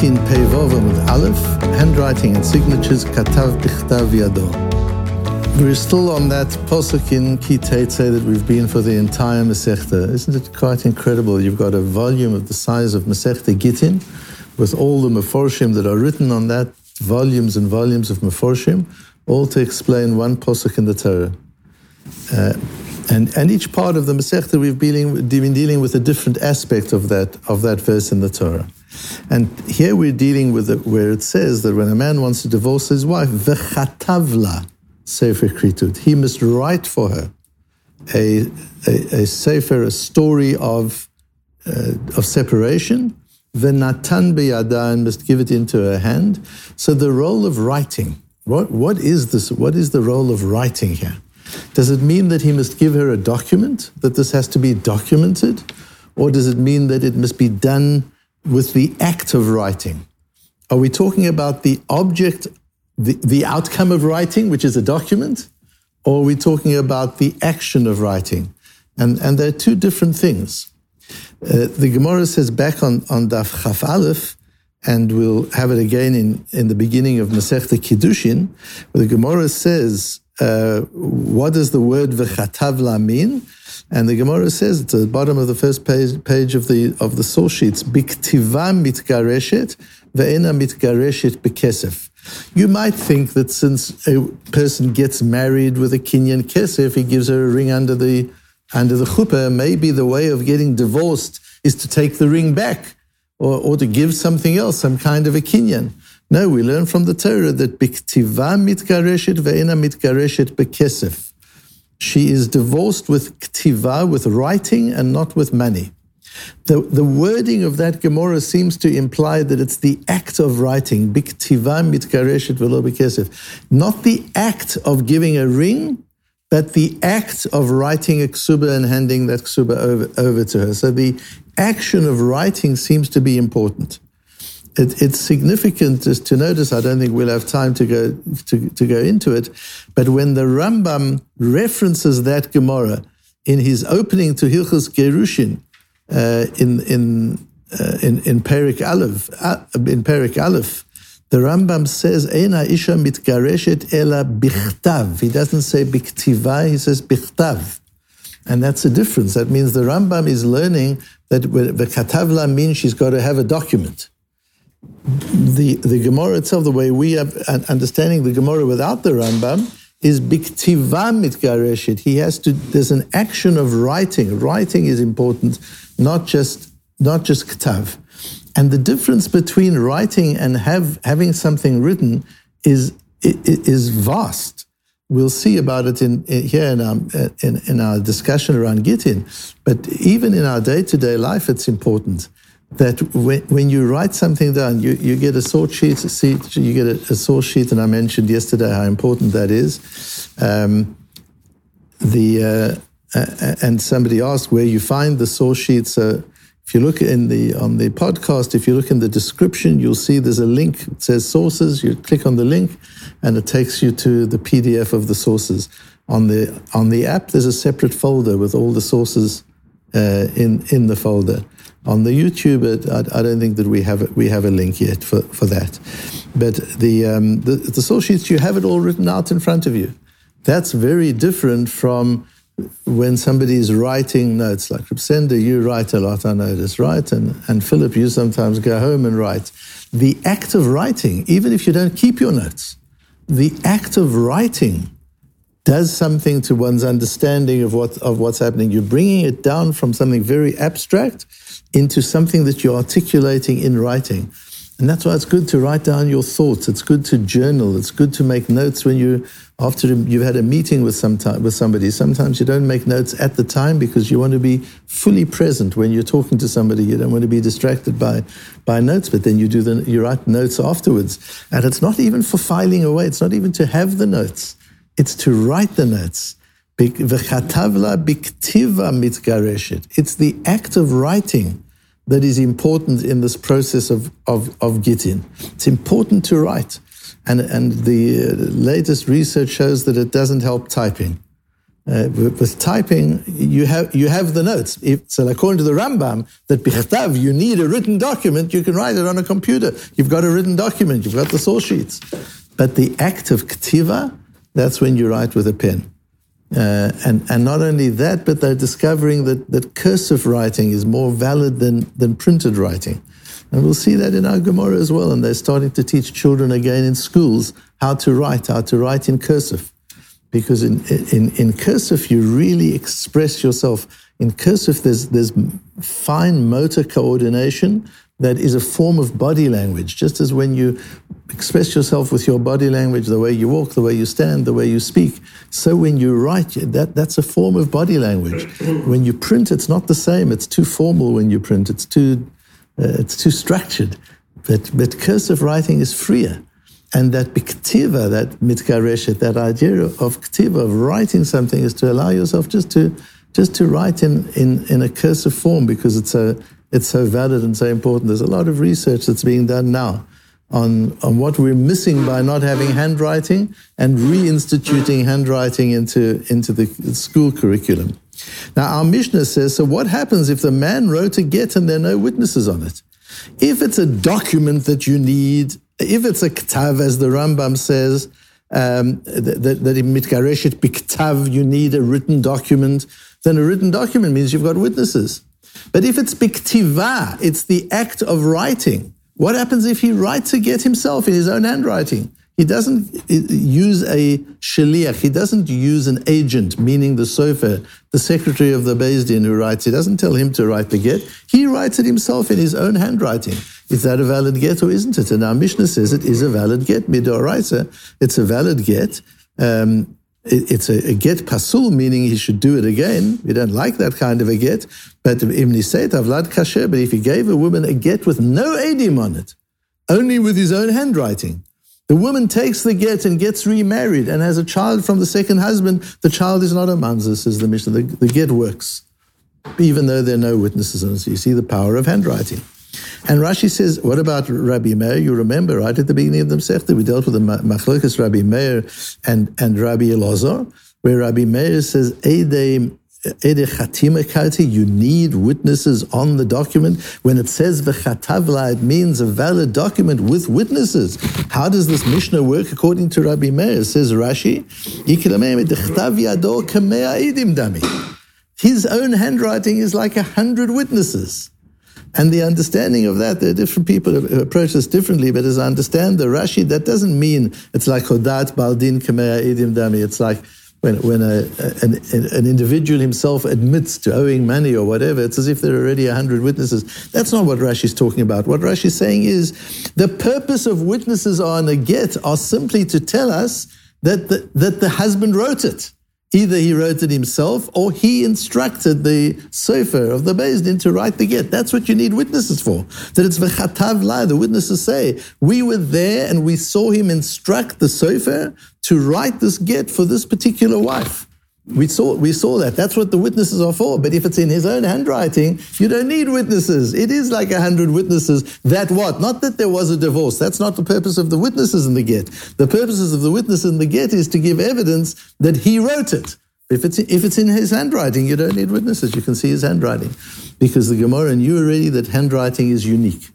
Gittin Pevov with Aleph, handwriting and signatures, Katav Bichtav Yado. We're still on that posuk in that we've been for the entire Masechta. Isn't it quite incredible? You've got a volume of the size of Masechta Gittin with all the Meforshim that are written on that, volumes and volumes of Meforshim, all to explain one posuk in the Torah. Uh, and, and each part of the Masechta we've been dealing with a different aspect of that, of that verse in the Torah. And here we're dealing with it where it says that when a man wants to divorce his wife, v'chatavla sefer kritut, he must write for her a, a, a sefer, a story of, uh, of separation, v'natan beyada, and must give it into her hand. So the role of writing, what, what is this? What is the role of writing here? Does it mean that he must give her a document, that this has to be documented? Or does it mean that it must be done with the act of writing? Are we talking about the object, the, the outcome of writing, which is a document? Or are we talking about the action of writing? And, and they're two different things. Uh, the Gemara says back on, on Daf Chaf Aleph, and we'll have it again in, in the beginning of Masechta Kiddushin, where the Gemara says, uh, what does the word v'chatavla mean? And the Gemara says at the bottom of the first page, page of the of the source sheets, biktiva mitgareshet ve'ena mitgareshet bekesef. You might think that since a person gets married with a Kinyan kesef, he gives her a ring under the under the chuppah. Maybe the way of getting divorced is to take the ring back, or, or to give something else, some kind of a Kinyan. No, we learn from the Torah that biktiva mitgareshet ve'ena mitgareshet bekesef she is divorced with ktiva, with writing, and not with money. The, the wording of that Gemara seems to imply that it's the act of writing, biktiva mitgareshet velo bekesef, not the act of giving a ring, but the act of writing a ksuba and handing that ksuba over, over to her. So the action of writing seems to be important it, it's significant to notice. I don't think we'll have time to go to, to go into it, but when the Rambam references that Gemara in his opening to Hilchos Gerushin uh, in in uh, in in Perik Aleph uh, in Perik Aleph, the Rambam says Eina Isha mitgareshet ela bichtav. He doesn't say biktiva. He says bichtav. And that's a difference. That means the Rambam is learning that the katavla means she's got to have a document the the Gemara itself, the way we are understanding the Gemara without the Rambam, is biktiva mitgareshet. He has to. There's an action of writing. Writing is important, not just not just ktav. And the difference between writing and have having something written is is vast. We'll see about it in, in here in our, in, in our discussion around Gittin. But even in our day to day life, it's important that when, when you write something down, you, you get a source sheet, you get a, a source sheet, and I mentioned yesterday how important that is. Um, the uh, uh, and somebody asked where you find the source sheet. So if you look in the on the podcast, if you look in the description, you'll see there's a link. It says sources. You click on the link, and it takes you to the PDF of the sources. On the on the app, there's a separate folder with all the sources uh, in in the folder. On the YouTube, I, I, don't think that we have we have a link yet for, for that. But the, um, the the source sheets you have it all written out in front of you. That's very different from when somebody is writing notes. Like Sender, you write a lot, I notice, right? And and Philip, you sometimes go home and write. The act of writing, even if you don't keep your notes, the act of writing does something to one's understanding of what of what's happening. You're bringing it down from something very abstract into something that you're articulating in writing. And that's why it's good to write down your thoughts. It's good to journal. It's good to make notes when you, after you've had a meeting with some with somebody. Sometimes you don't make notes at the time because you want to be fully present when you're talking to somebody. You don't want to be distracted by, by notes, but then you do the, you write notes afterwards. And it's not even for filing away. It's not even to have the notes. It's to write the notes. It's the act of writing that is important in this process of, of, of. It's important to write. And, and the latest research shows that it doesn't help typing. Uh, with, with, typing, you have you have the notes. If, so, according to the Rambam, that bichtav, you need a written document. You can write it on a computer. You've got a written document. You've got the source sheets. But the act of ktiva, that's when you write with a pen. Uh, and, and not only that, but they're discovering that, that cursive writing is more valid than, than printed writing. And we'll see that in our Gemara as well. And they're starting to teach children again in schools how to write, how to write in cursive. Because in, in, in cursive, you really express yourself. In cursive, there's, there's fine motor coordination that is a form of body language. Just as when you express yourself with your body language, the way you walk, the way you stand, the way you speak, so when you write, that, that's a form of body language. When you print, it's not the same. It's too formal when you print. It's too, Uh, it's too structured. But, but cursive writing is freer. And that biktiva, that mitgareshet, that idea of ktiva, of writing something, is to allow yourself just to just to write in, in, in a cursive form because it's so, it's so valid and so important. There's a lot of research that's being done now on, on what we're missing by not having handwriting and reinstituting handwriting into, into the school curriculum. Now, our Mishnah says so what happens if the man wrote a get and there are no witnesses on it? If it's a document that you need, if it's a ktav, as the Rambam says, um, that, in mitgareshet biktav, you need a written document, then a written document means you've got witnesses. But if it's biktiva, it's the act of writing. What happens if he writes a get himself in his own handwriting? He doesn't use a shaliach. He doesn't use an agent, meaning the sofer, the secretary of the Beis Din who writes. He doesn't tell him to write the get. He writes it himself in his own handwriting. Is that a valid get or isn't it? And our Mishnah says it is a valid get. Midoraisa, it's a valid get. Um, it's a, a, get pasul, meaning he should do it again. We don't like that kind of a get. But im niseit avlad kasher, but if he gave a woman a get with no edim on it, only with his own handwriting, the woman takes the get and gets remarried and has a child from the second husband. The child is not a mamzer, says the Mishnah. The, the get works, even though there are no witnesses And. So you see the power of handwriting. And Rashi says, what about Rabbi Meir? You remember, right at the beginning of the Masechta, we dealt with the Machlokas Rabbi Meir and, and Rabbi Elazar, where Rabbi Meir says, Ede you need witnesses on the document. When it says v'chatavla, it means a valid document with witnesses. How does this Mishnah work according to Rabbi Meir? Says Rashi, his own handwriting is like a hundred witnesses. And the understanding of that, there are different people who approach this differently, but as I understand the Rashi, that doesn't mean it's like Hodat Baldin Kamea Idim Dami. It's like when, when a, an, an, individual himself admits to owing money or whatever, it's as if there are already a hundred witnesses. That's not what Rashi is talking about. What Rashi is saying is the purpose of witnesses on a get are simply to tell us that the, that the husband wrote it. Either he wrote it himself or he instructed the sofer of the Din to write the get. That's what you need witnesses for. That it's v'chatav la. The witnesses say, we were there and we saw him instruct the sofer to write this get for this particular wife. We saw, we saw that. That's what the witnesses are for. But if it's in his own handwriting, you don't need witnesses. It is like a hundred witnesses. That what? Not that there was a divorce. That's not the purpose of the witnesses in the get. The purposes of the witness in the get is to give evidence that he wrote it. If it's, if it's in his handwriting, you don't need witnesses. You can see his handwriting. Because the Gemara knew already that handwriting is unique.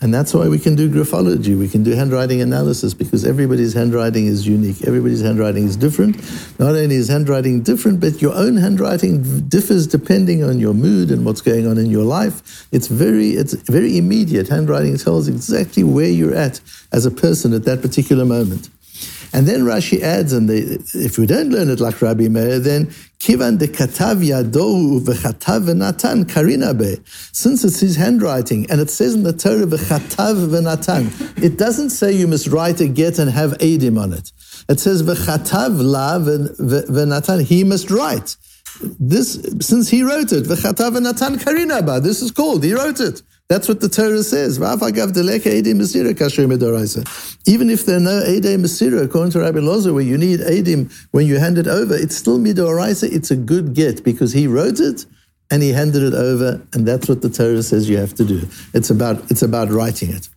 And that's why we can do graphology, we can do handwriting analysis, because everybody's handwriting is unique. Everybody's handwriting is different. Not only is handwriting different, but your own handwriting differs depending on your mood and what's going on in your life. It's very, it's very immediate. Handwriting tells exactly where you're at as a person at that particular moment. And then Rashi adds, and they, if we don't learn it like Rabbi Meir, then kivan de katav yadohu v'chatav v'natan karina be. Since it's his handwriting, and it says in the Torah v'chatav v'natan, it doesn't say you must write a get and have edim on it. It says v'chatav la v'natan, he must write. This, since he wrote it, v'chatav v'natan karina ba. This is called, he wrote it. That's what the Torah says. Even if there are no Ede Masira, according to Rabbi Lozer, where you need Edim when you hand it over, it's still Midoraisa. It's a good get because he wrote it and he handed it over, and that's what the Torah says you have to do. It's about, it's about writing it.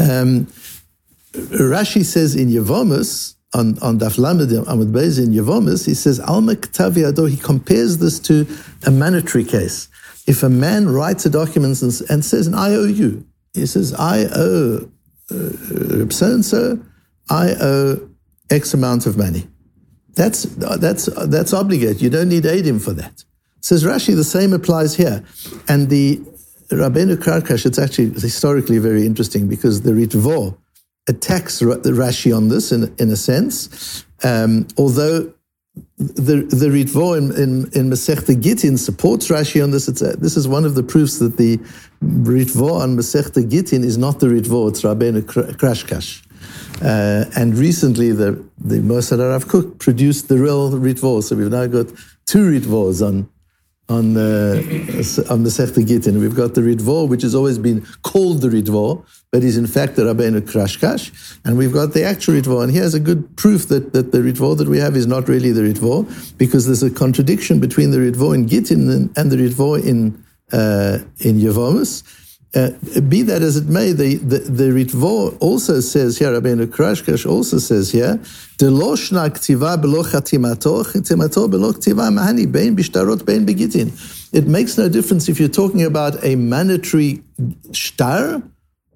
Um, Rashi says in Yevomus, on, on Daf Lamed Amud Beis in Yevomis, he says, Alma Ktav Yado, he compares this to a mandatory case. If a man writes a document and, and says an IOU, he says, I owe uh, so and so, I owe X amount of money. That's, that's, that's obligated. You don't need Edim for that. Says Rashi, the same applies here. And the Rabbeinu Krashkash, it's actually historically very interesting because the Ritvo attacks Rashi on this in, in a sense, um, although the the Ritvo in, in, in Masechta Gittin supports Rashi on this. It's a, this is one of the proofs that the Ritvo on Masechta Gittin is not the Ritvo, it's Rabbeinu Krashkash. Uh, and recently, the the Mossad Rav Kook produced the real Ritvo, so we've now got two Ritvos on on the on the Sechta Gittin. We've got the Ritvo, which has always been called the Ritvo, but is in fact the Rabbeinu Krashkash, and we've got the actual Ritvo. And here's a good proof that, that the Ritvo that we have is not really the Ritvo, because there's a contradiction between the Ritvo in Gittin and, the Ritvo in uh, in Yevomus. Uh, be that as it may, the, the, the Ritvo also says here, Rabbeinu Krashkash also says here, Delo shna ktiva belo chatimato, chatimato belo ktiva mahani, bein bishtarot, bein begitin. It makes no difference if you're talking about a mandatory shtar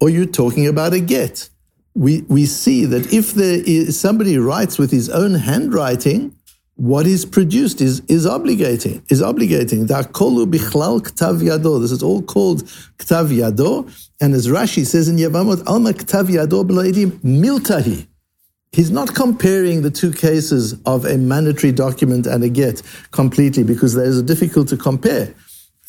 or you're talking about a get. We, we see that if there is, somebody writes with his own handwriting, what is produced is, is obligating, is obligating. bichlal ktav yado. This is all called ktav yado. And as Rashi says in Yavamot, alma ktav yado miltahi. He's not comparing the two cases of a mandatory document and a get completely because there's a difficult to compare,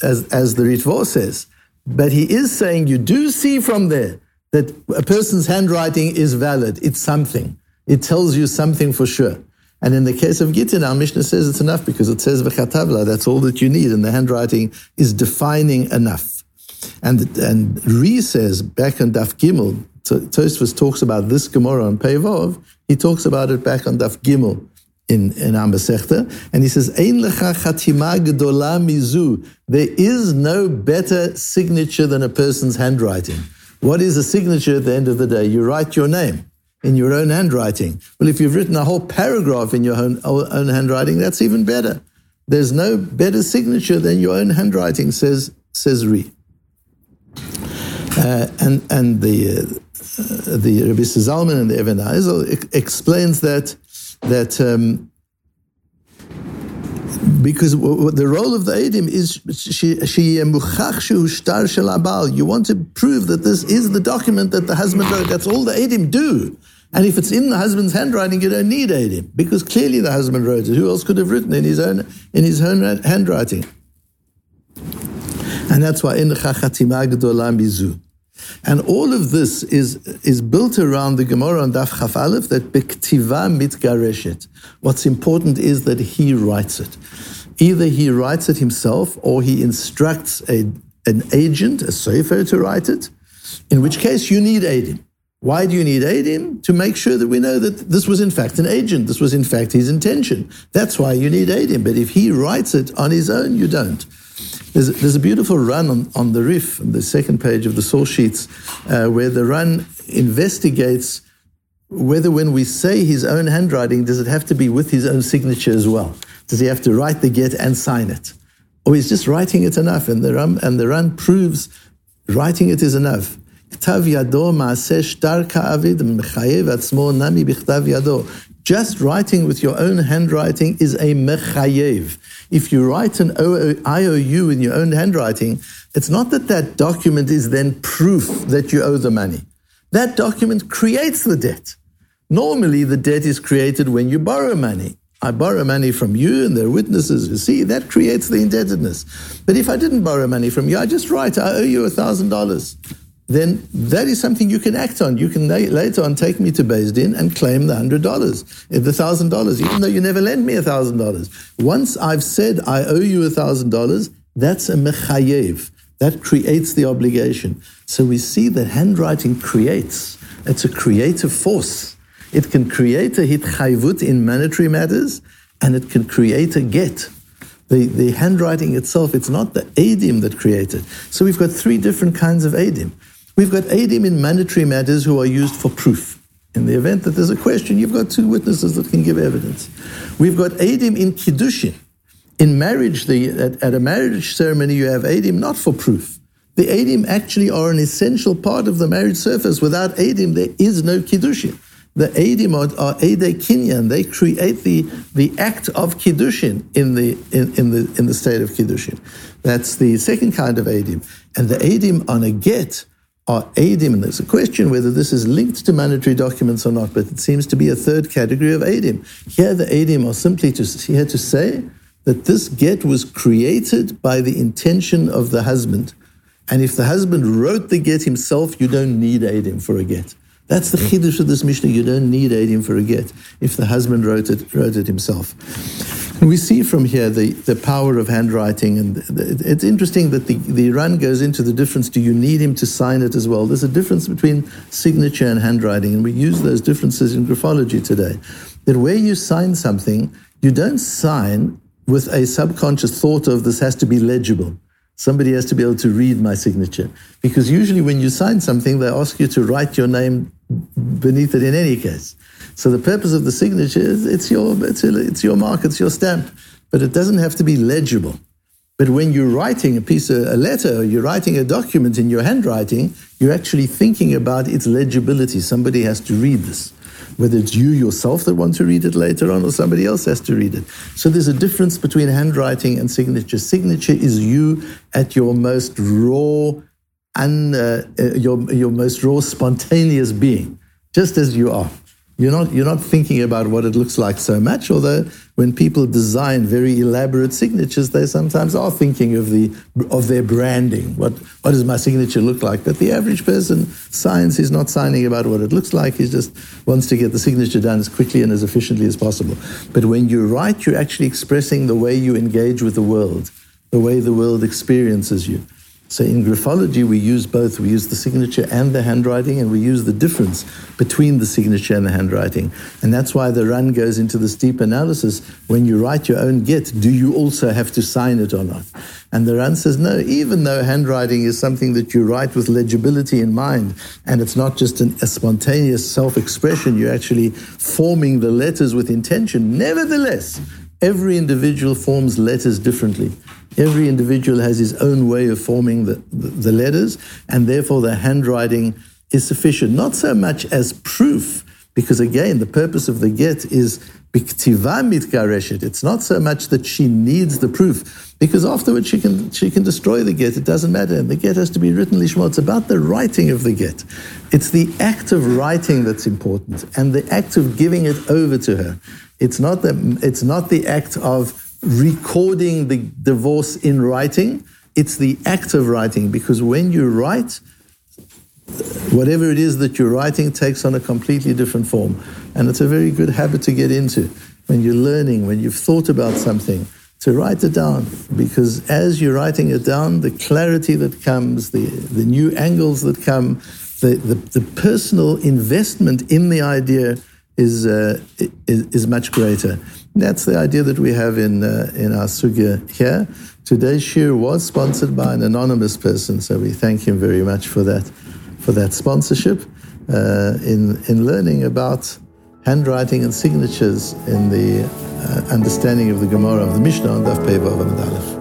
as, as the Ritvo says. But he is saying you do see from there that a person's handwriting is valid. It's something. It tells you something for sure. And in the case of Gittin, our Mishnah says it's enough because it says v'chatavla, that's all that you need, and the handwriting is defining enough. And and Ri says back on Daf Gimel, Tosfos talks about this Gemara on Pevov, he talks about it back on Daf Gimel in, in Ambasechta, and he says, Ein lecha chatima gedola mizu. There is no better signature than a person's handwriting. What is a signature at the end of the day? You write your name in your own handwriting. Well, if you've written a whole paragraph in your own, own handwriting, that's even better. There's no better signature than your own handwriting, says says Ri. Uh, and and the uh, the Rabbi Zalman and the HaEzel explains that that um, because the role of the Edim is You want to prove that this is the document that the husband wrote. That's all the Edim do. And if it's in the husband's handwriting, you don't need Edim because clearly the husband wrote it. Who else could have written in his own in his own handwriting? And that's why in Bizu. And all of this is, is built around the Gemara on Daf Chaf Aleph that Bektiva mitgareshet. What's important is that he writes it. Either he writes it himself or he instructs a, an agent, a sofer, to write it, in which case you need Adim. Why do you need Adim? To make sure that we know that this was in fact an agent, this was in fact his intention. That's why you need Adim. But if he writes it on his own, you don't. There's, there's a beautiful Ran on, on the Rif, on the second page of the source sheets, uh, where the Ran investigates whether when we say his own handwriting, does it have to be with his own signature as well? Does he have to write the get and sign it? Or is just writing it enough? And the Ran, and the Ran proves writing it is enough. Just writing with your own handwriting is a mechayev. If you write an IOU in your own handwriting, it's not that that document is then proof that you owe the money. That document creates the debt. Normally, the debt is created when you borrow money. I borrow money from you and there are witnesses who see that creates the indebtedness. But if I didn't borrow money from you, I just write, I owe you a thousand dollars then that is something you can act on. You can later on take me to Beis Din and claim the hundred dollars, eh, the thousand dollars, even though you never lent me a thousand dollars. Once I've said I owe you a thousand dollars, that's a mechayev. That creates the obligation. So we see that handwriting creates. It's a creative force. It can create a hitchayvut in monetary matters, and it can create a get. The, the handwriting itself, it's not the adim that created. So we've got three different kinds of adim. We've got Adim in mandatory matters who are used for proof. In the event that there's a question, you've got two witnesses that can give evidence. We've got Adim in Kiddushin. In marriage, the, at, at a marriage ceremony, you have Adim not for proof. The Adim actually are an essential part of the marriage surface. Without Adim, there is no Kiddushin. The Adim are, are Ede Kinyan. They create the, the act of Kiddushin in the, in, in, the, in the state of Kiddushin. That's the second kind of Adim. And the Adim on a get are Adim. And there's a question whether this is linked to mandatory documents or not, but it seems to be a third category of Adim. Here, the Adim are simply to, here to say that this get was created by the intention of the husband. And if the husband wrote the get himself, you don't need Adim for a get. That's the chiddush of this Mishnah. You don't need Adim for a get if the husband wrote it, wrote it himself. And we see from here the, the power of handwriting, and it's interesting that the, the Ran goes into the difference. Do you need him to sign it as well? There's a difference between signature and handwriting, and we use those differences in graphology today. That where you sign something, you don't sign with a subconscious thought of this has to be legible. Somebody has to be able to read my signature. Because usually when you sign something, they ask you to write your name beneath it in any case. So the purpose of the signature is it's your, it's, it's your mark, it's your stamp, but it doesn't have to be legible. But when you're writing a piece of a letter, you're writing a document in your handwriting, you're actually thinking about its legibility. Somebody has to read this whether it's you yourself that want to read it later on or somebody else has to read it. So there's a difference between handwriting and signature. Signature is you at your most raw and uh, uh, your, your most raw spontaneous being, just as you are. You're not, you're not thinking about what it looks like so much, although when people design very elaborate signatures, they sometimes are thinking of, the, of their branding. What, what does my signature look like? But the average person signs, he's not signing about what it looks like, he just wants to get the signature done as quickly and as efficiently as possible. But when you write, you're actually expressing the way you engage with the world, the way the world experiences you. So in graphology, we use both. We use the signature and the handwriting, and we use the difference between the signature and the handwriting. And that's why the Ran goes into this deep analysis. When you write your own get, do you also have to sign it or not? And the Ran says, no, even though handwriting is something that you write with legibility in mind, and it's not just an, a spontaneous self expression, you're actually forming the letters with intention. Nevertheless, every individual forms letters differently. Every individual has his own way of forming the, the, the letters, and therefore the handwriting is sufficient, not so much as proof, because again, the purpose of the get is biktiva mitgareshet. It's not so much that she needs the proof, because afterwards she can she can destroy the get. It doesn't matter, and the get has to be written lishma. It's about the writing of the get. It's the act of writing that's important, and the act of giving it over to her. It's not the it's not the act of recording the divorce in writing, it's the act of writing because when you write, whatever it is that you're writing takes on a completely different form. And it's a very good habit to get into when you're learning, when you've thought about something, to write it down. Because as you're writing it down, the clarity that comes, the, the new angles that come, the, the, the personal investment in the idea is, uh, is, is much greater. That's the idea that we have in, uh, in our sugya here. Today's shiur was sponsored by an anonymous person, so we thank him very much for that, for that sponsorship uh, in, in learning about handwriting and signatures in the uh, understanding of the Gemara of the Mishnah on Daf Pei Vav.